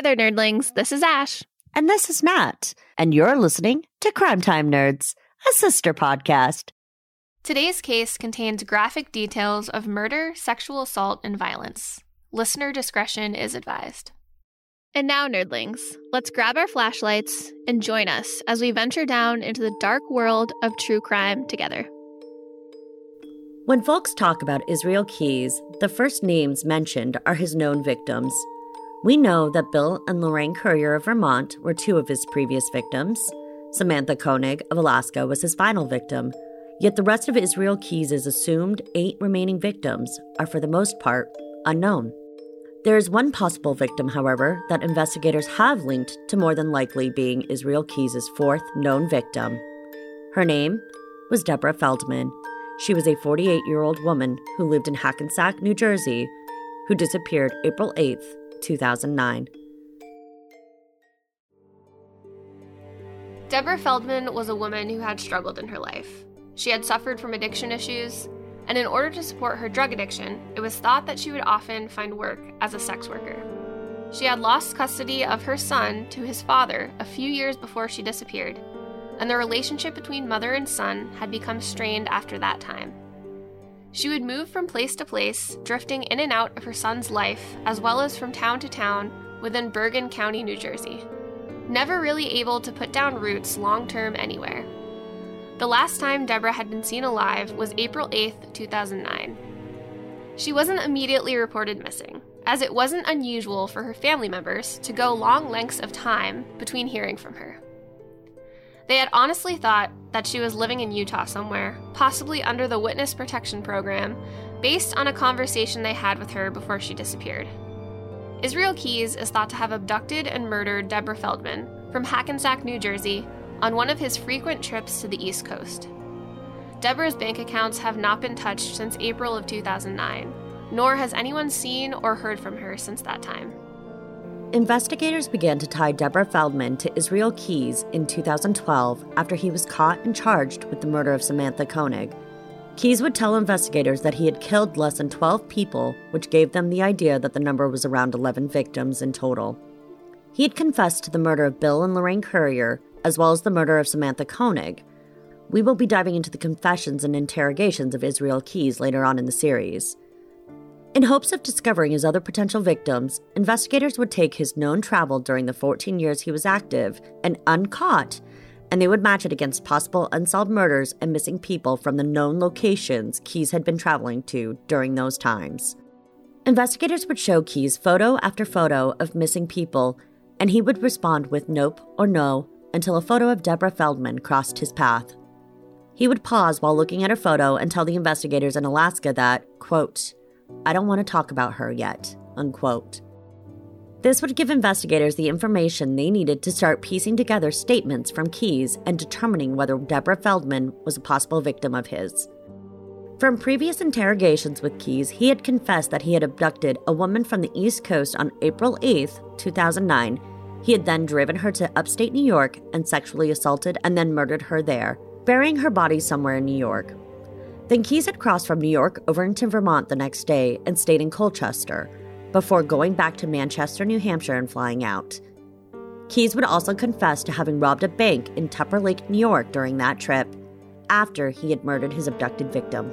Hi there, nerdlings. This is Ash. And this is Matt. And you're listening to Crime Time Nerds, a sister podcast. Today's case contains graphic details of murder, sexual assault, and violence. Listener discretion is advised. And now, nerdlings, let's grab our flashlights and join us as we venture down into the dark world of true crime together. When folks talk about Israel Keyes, the first names mentioned are his known victims. We know that Bill and Lorraine Currier of Vermont were two of his previous victims. Samantha Koenig of Alaska was his final victim. Yet the rest of Israel Keyes' assumed eight remaining victims are, for the most part, unknown. There is one possible victim, however, that investigators have linked to more than likely being Israel Keyes' fourth known victim. Her name was Deborah Feldman. She was a 48 year old woman who lived in Hackensack, New Jersey, who disappeared April 8th, 2009. Deborah Feldman was a woman who had struggled in her life. She had suffered from addiction issues, and in order to support her drug addiction, it was thought that she would often find work as a sex worker. She had lost custody of her son to his father a few years before she disappeared, and the relationship between mother and son had become strained after that time. She would move from place to place, drifting in and out of her son's life, as well as from town to town within Bergen County, New Jersey. Never really able to put down roots long term anywhere. The last time Deborah had been seen alive was April 8, 2009. She wasn't immediately reported missing, as it wasn't unusual for her family members to go long lengths of time between hearing from her. They had honestly thought that she was living in Utah somewhere, possibly under the Witness Protection Program, based on a conversation they had with her before she disappeared. Israel Keyes is thought to have abducted and murdered Deborah Feldman from Hackensack, New Jersey, on one of his frequent trips to the East Coast. Deborah's bank accounts have not been touched since April of 2009, nor has anyone seen or heard from her since that time. Investigators began to tie Deborah Feldman to Israel Keyes in 2012 after he was caught and charged with the murder of Samantha Koenig. Keyes would tell investigators that he had killed less than 12 people, which gave them the idea that the number was around 11 victims in total. He had confessed to the murder of Bill and Lorraine Currier, as well as the murder of Samantha Koenig. We will be diving into the confessions and interrogations of Israel Keyes later on in the series. In hopes of discovering his other potential victims, investigators would take his known travel during the 14 years he was active and uncaught, and they would match it against possible unsolved murders and missing people from the known locations Keyes had been traveling to during those times. Investigators would show Keyes photo after photo of missing people, and he would respond with nope or no until a photo of Deborah Feldman crossed his path. He would pause while looking at her photo and tell the investigators in Alaska that, quote, I don't want to talk about her yet, unquote. This would give investigators the information they needed to start piecing together statements from Keyes and determining whether Deborah Feldman was a possible victim of his. From previous interrogations with Keyes, he had confessed that he had abducted a woman from the East Coast on April 8, 2009, he had then driven her to upstate New York and sexually assaulted and then murdered her there, burying her body somewhere in New York. Then Keyes had crossed from New York over into Vermont the next day and stayed in Colchester, before going back to Manchester, New Hampshire and flying out. Keyes would also confess to having robbed a bank in Tupper Lake, New York during that trip, after he had murdered his abducted victim.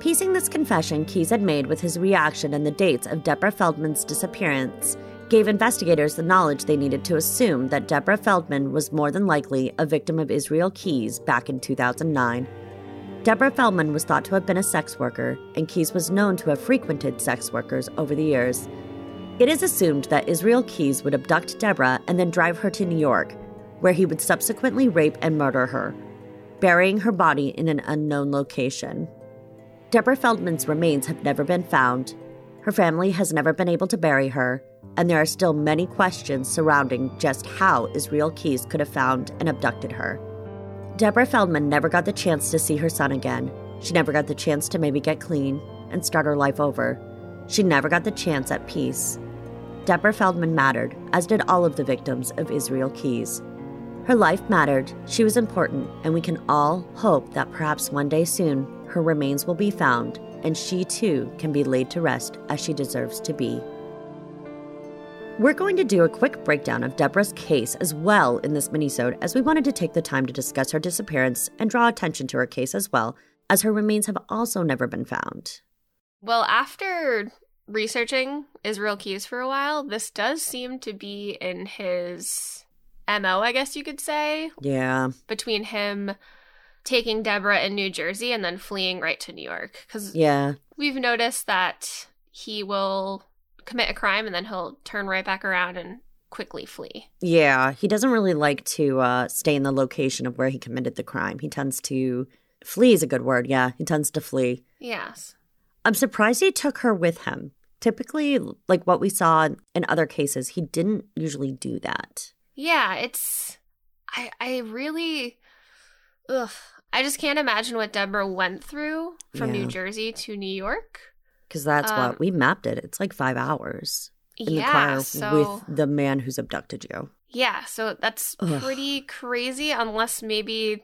Piecing this confession Keyes had made with his reaction and the dates of Deborah Feldman's disappearance, gave investigators the knowledge they needed to assume that Deborah Feldman was more than likely a victim of Israel Keyes back in 2009. Deborah Feldman was thought to have been a sex worker, and Keyes was known to have frequented sex workers over the years. It is assumed that Israel Keyes would abduct Deborah and then drive her to New York, where he would subsequently rape and murder her, burying her body in an unknown location. Deborah Feldman's remains have never been found. Her family has never been able to bury her, and there are still many questions surrounding just how Israel Keyes could have found and abducted her. Deborah Feldman never got the chance to see her son again. She never got the chance to maybe get clean and start her life over. She never got the chance at peace. Deborah Feldman mattered, as did all of the victims of Israel Keyes. Her life mattered, she was important, and we can all hope that perhaps one day soon her remains will be found and she too can be laid to rest as she deserves to be. We're going to do a quick breakdown of Deborah's case as well in this minisode, as we wanted to take the time to discuss her disappearance and draw attention to her case as well, as her remains have also never been found. Well, after researching Israel Keyes for a while, this does seem to be in his MO, I guess you could say, Yeah. between him taking Deborah in New Jersey and then fleeing right to New York. Because Yeah. we've noticed that he will commit a crime and then he'll turn right back around and quickly flee. Yeah. He doesn't really like to uh, stay in the location of where he committed the crime. He tends to flee is a good word. Yeah. He tends to flee. Yes. I'm surprised he took her with him. Typically, like what we saw in other cases, he didn't usually do that. Yeah, it's I I really ugh. I just can't imagine what Deborah went through from Yeah. New Jersey to New York. Because that's Um, what we mapped it. It's like five hours in yeah, the car so with the man who's abducted you. yeah, so that's Ugh. pretty crazy unless maybe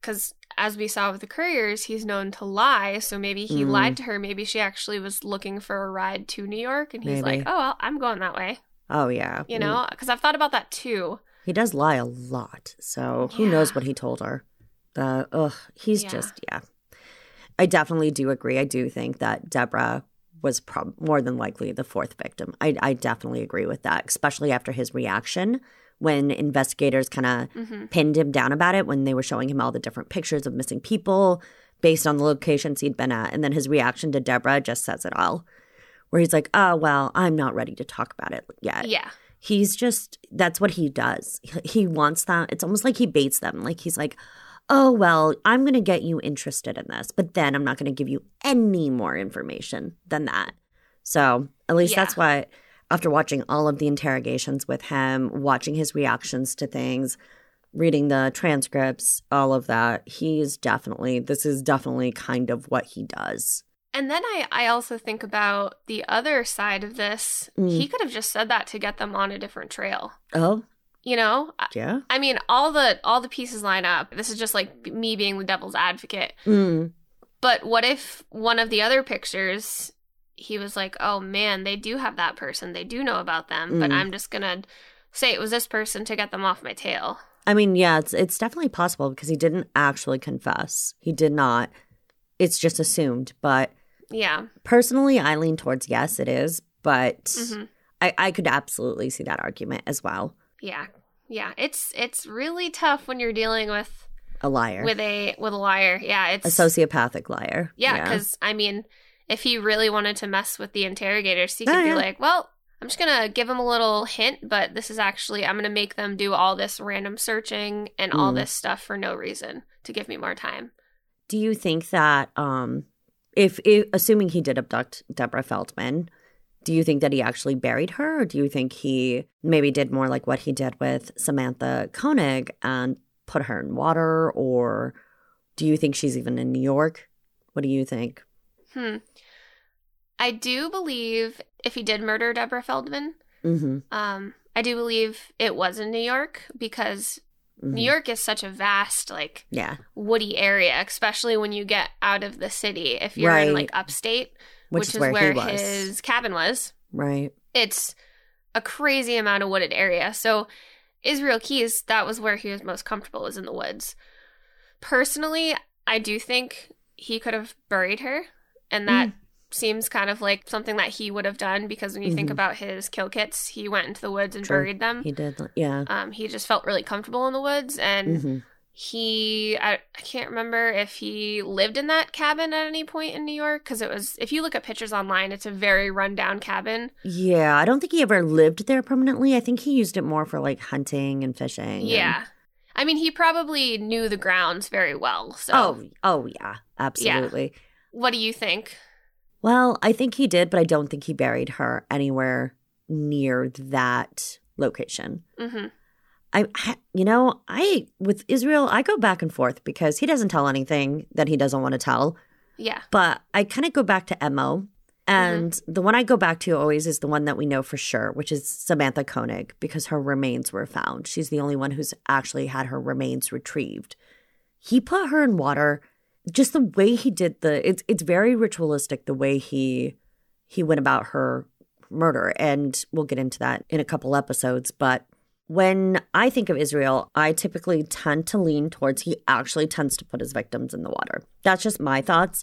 cuz as we saw with the Curriers, he's known to lie, so maybe he Mm. lied to her, maybe she actually was looking for a ride to New York and he's Maybe. like, "Oh, well, I'm going that way." Oh, yeah. You Mm. know, cuz I've thought about that too. He does lie a lot. So who knows what he told her? The ugh, he's Yeah. just yeah. I definitely do agree. I do think that Deborah was prob- more than likely the fourth victim. I I definitely agree with that, especially after his reaction when investigators kind of Mhm. pinned him down about it when they were showing him all the different pictures of missing people based on the locations he'd been at, and then his reaction to Deborah just says it all. Where he's like, "Oh well, I'm not ready to talk about it yet." Yeah. he's just that's what he does he wants that it's almost like he baits them like he's like oh well i'm going to get you interested in this but then i'm not going to give you any more information than that so at least Yeah. that's why after watching all of the interrogations with him watching his reactions to things reading the transcripts all of that he's definitely this is definitely kind of what he does And then I, I also think about the other side of this. Mm. He could have just said that to get them on a different trail. oh You know? Yeah I mean, all the all the pieces line up. This is just like me being the devil's advocate. mm. But what if one of the other pictures he was like, "Oh man, they do have that person. They do know about them, but Mm. I'm just going to say it was this person to get them off my tail." I mean, yeah, it's it's definitely possible because he didn't actually confess. He did not. It's just assumed. But Yeah. personally, I lean towards yes, it is. But Mhm. I, I could absolutely see that argument as well. Yeah. Yeah. It's it's really tough when you're dealing with A liar, with a with a liar. Yeah, it's a sociopathic liar. Yeah, because I mean, if he really wanted to mess with the interrogators, he Oh, could be yeah. like, "Well, I'm just gonna give them a little hint, but this is actually I'm gonna make them do all this random searching and all Mm. this stuff for no reason to give me more time." do you think that um, if, if assuming he did abduct Deborah Feldman, do you think that he actually buried her, or do you think he maybe did more like what he did with Samantha Koenig and put her in water, or do you think she's even in New York? What do you think? Hmm. I do believe if he did murder Deborah Feldman, Mm-hmm. um, I do believe it was in New York because New York is such a vast, like Yeah, woody area, especially when you get out of the city. If you're in like upstate, which, which, is is where, where, he was. his cabin was. Right. It's a crazy amount of wooded area. So Israel Keyes, that was where he was most comfortable, was in the woods. Personally, I do think he could have buried her, and that Mm. seems kind of like something that he would have done because when you think Mhm. about his kill kits, he went into the woods and True. buried them. He did. Yeah. Um, he just felt really comfortable in the woods, and hmm he I, I can't remember if he lived in that cabin at any point in New York because it was if you look at pictures online it's a very rundown cabin Yeah, I don't think he ever lived there permanently. I think he used it more for like hunting and fishing. and- yeah I mean he probably knew the grounds very well so Oh, oh yeah, absolutely. what do you think Well, I think he did, but I don't think he buried her anywhere near that location. hmm I, you know, I with Israel, I go back and forth because he doesn't tell anything that he doesn't want to tell. yeah But I kind of go back to MO, mm-hmm. and the one I go back to always is the one that we know for sure, which is Samantha Koenig, because her remains were found. She's the only one who's actually had her remains retrieved. He put her in water. Just the way he did the it's it's very ritualistic the way he he went about her murder. And we'll get into that in a couple episodes. But when I think of Israel, I typically tend to lean towards he actually tends to put his victims in the water. That's just my thoughts.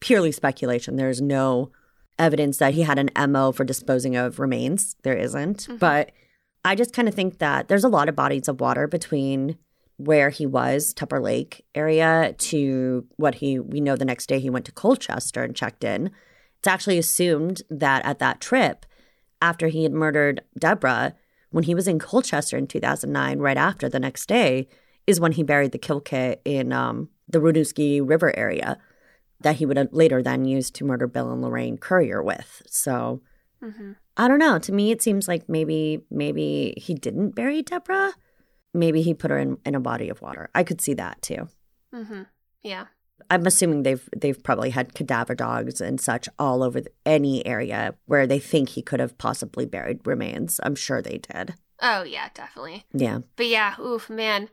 Purely speculation. There's no evidence that he had an MO for disposing of remains. There isn't. Mm-hmm. But I just kind of think that there's a lot of bodies of water between where he was, Tupper Lake area, to what he we know the next day he went to Colchester and checked in. It's actually assumed that at that trip, after he had murdered Deborah, when he was in Colchester in 2009, right after the next day, is when he buried the kill kit in um, the Winooski River area that he would later then use to murder Bill and Lorraine Currier with. So hmm I don't know. To me, it seems like maybe maybe he didn't bury Deborah. Maybe he put her in, in a body of water. I could see that too. hmm Yeah. I'm assuming they've they've probably had cadaver dogs and such all over the, any area where they think he could have possibly buried remains. I'm sure they did. Oh yeah, definitely. Yeah. But yeah, oof, man.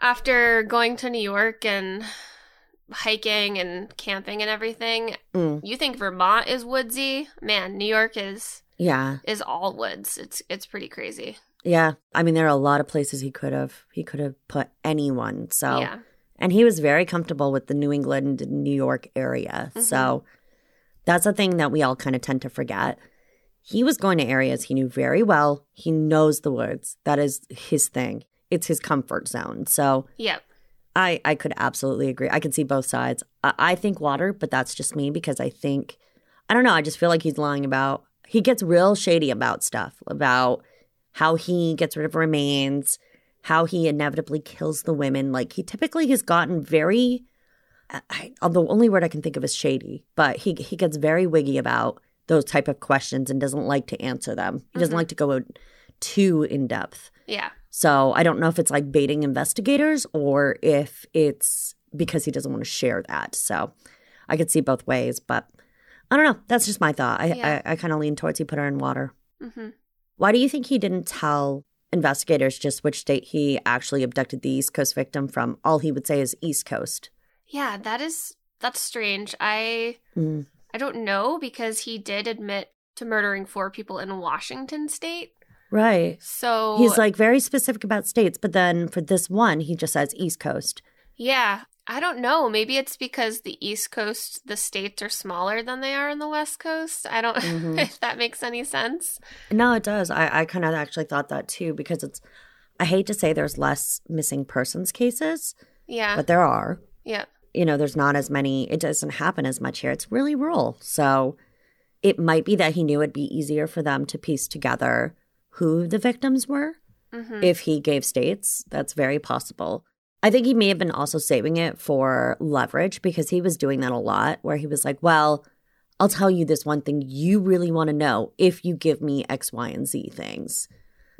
After going to New York and hiking and camping and everything, Mm, you think Vermont is woodsy? Man, New York is yeah. is all woods. It's it's pretty crazy. Yeah. I mean, there are a lot of places he could have he could have put anyone. So Yeah. And he was very comfortable with the New England and New York area. Mm-hmm. So that's a thing that we all kind of tend to forget. He was going to areas he knew very well. He knows the woods. That is his thing. It's his comfort zone. So Yep. I, I could absolutely agree. I can see both sides. I, I think water, but that's just me because I think, I don't know, I just feel like he's lying about, he gets real shady about stuff, about how he gets rid of remains, how he inevitably kills the women. Like he typically has gotten very, I, the only word I can think of is shady, but he, he gets very wiggy about those type of questions and doesn't like to answer them. He doesn't Mhm. like to go too in depth. Yeah. So I don't know if it's like baiting investigators or if it's because he doesn't want to share that. So I could see both ways, but I don't know. That's just my thought. I Yeah. I, I kind of lean towards he put her in water. hmm Why do you think he didn't tell investigators just which state he actually abducted the East Coast victim from? All he would say is East Coast. Yeah, that is that's strange. I Mm. I don't know because he did admit to murdering four people in Washington state. Right. So He's like very specific about states, but then for this one, he just says East Coast. Yeah, I don't know. Maybe it's because the East Coast, the states are smaller than they are in the West Coast. I don't Mhm. if that makes any sense. No, it does. I, I kind of actually thought that too because it's, I hate to say there's less missing persons cases, Yeah. but there are. yeah. You know, there's not as many, it doesn't happen as much here. It's really rural. So it might be that he knew it'd be easier for them to piece together who the victims were hmm if he gave states. That's very possible. I think he may have been also saving it for leverage because he was doing that a lot, where he was like, well, I'll tell you this one thing you really want to know if you give me X, Y, and Z things.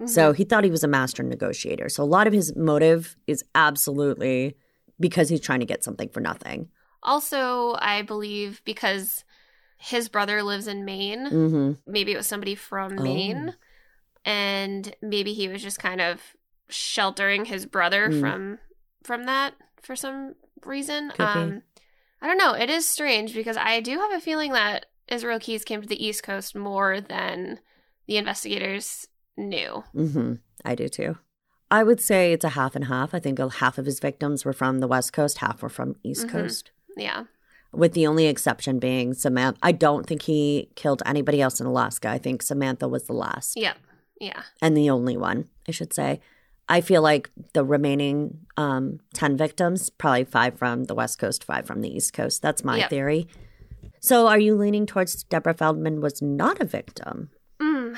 So he thought he was a master negotiator. So a lot of his motive is absolutely because he's trying to get something for nothing. Also, I believe because his brother lives in Maine, hmm maybe it was somebody from Oh. Maine, and maybe he was just kind of sheltering his brother Mm. from from that for some reason. Could be. um I don't know. It is strange because I do have a feeling that Israel Keyes came to the East Coast more than the investigators knew. hmm I do too. I would say it's a half and half. I think half of his victims were from the West Coast, half were from East Mhm. Coast. Yeah. with the only exception being Samantha. I don't think he killed anybody else in Alaska. I think Samantha was the last Yep. Yeah. and the only one, I should say. I feel like the remaining um, 10 victims, probably five from the West Coast, five from the East Coast. That's my Yep. theory. So are you leaning towards Deborah Feldman was not a victim? Mm.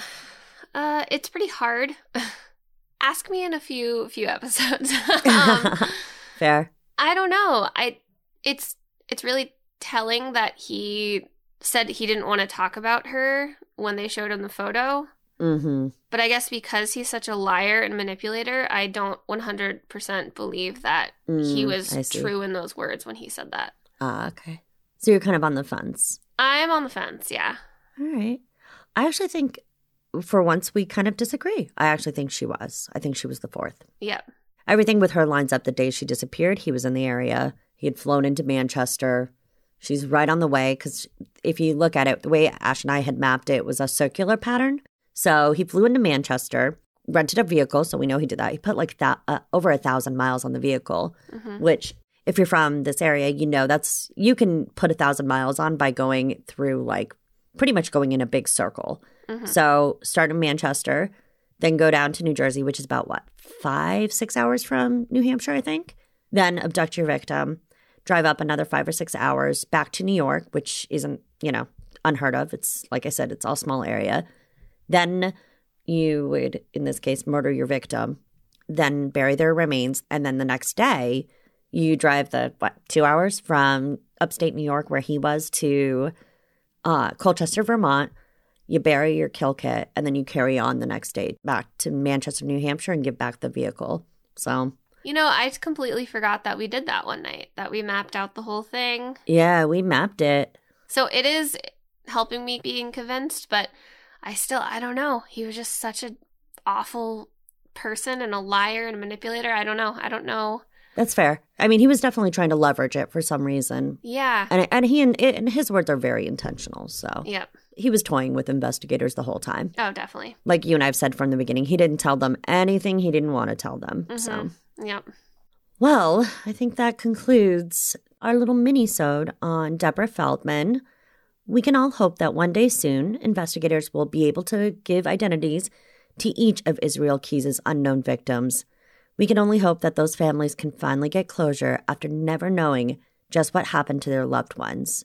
Uh, it's pretty hard. Ask me in a few few episodes. um, Fair. I don't know. I it's it's really telling that he said he didn't want to talk about her when they showed him the photo. Mm-hmm. But I guess because he's such a liar and manipulator, I don't 100% believe that he Mm, was true in those words when he said that. Ah, okay. So you're kind of on the fence. I'm on the fence, yeah. All right. I actually think for once we kind of disagree. I actually think she was. I think she was the fourth. Yep. Everything with her lines up the day she disappeared. He was in the area. He had flown into Manchester. She's right on the way because if you look at it, the way Ash and I had mapped it was a circular pattern. So he flew into Manchester, rented a vehicle. So we know he did that. He put like that uh, over a thousand miles on the vehicle, Mhm. which if you're from this area, you know that's you can put a thousand miles on by going through like pretty much going in a big circle. Mhm. So start in Manchester, then go down to New Jersey, which is about what five six hours from New Hampshire, I think. Then abduct your victim, drive up another five or six hours back to New York, which isn't you know unheard of. It's like I said, it's all small area. Then you would, in this case, murder your victim, then bury their remains, and then the next day you drive the what two hours from upstate New York where he was to uh, Colchester, Vermont. You bury your kill kit, and then you carry on the next day back to Manchester, New Hampshire, and give back the vehicle. So You know, I completely forgot that we did that one night, that we mapped out the whole thing. yeah, we mapped it. So it is helping me being convinced, but I still, I don't know. He was just such an awful person and a liar and a manipulator. I don't know. I don't know. That's fair. I mean, he was definitely trying to leverage it for some reason, Yeah. and and he and, and his words are very intentional. So Yep. he was toying with investigators the whole time. Oh, definitely. Like you and I've said from the beginning, he didn't tell them anything he didn't want to tell them. So, Mhm. Yep. well, I think that concludes our little mini-sode on Deborah Feldman. We can all hope that one day soon, investigators will be able to give identities to each of Israel Keyes' unknown victims. We can only hope that those families can finally get closure after never knowing just what happened to their loved ones.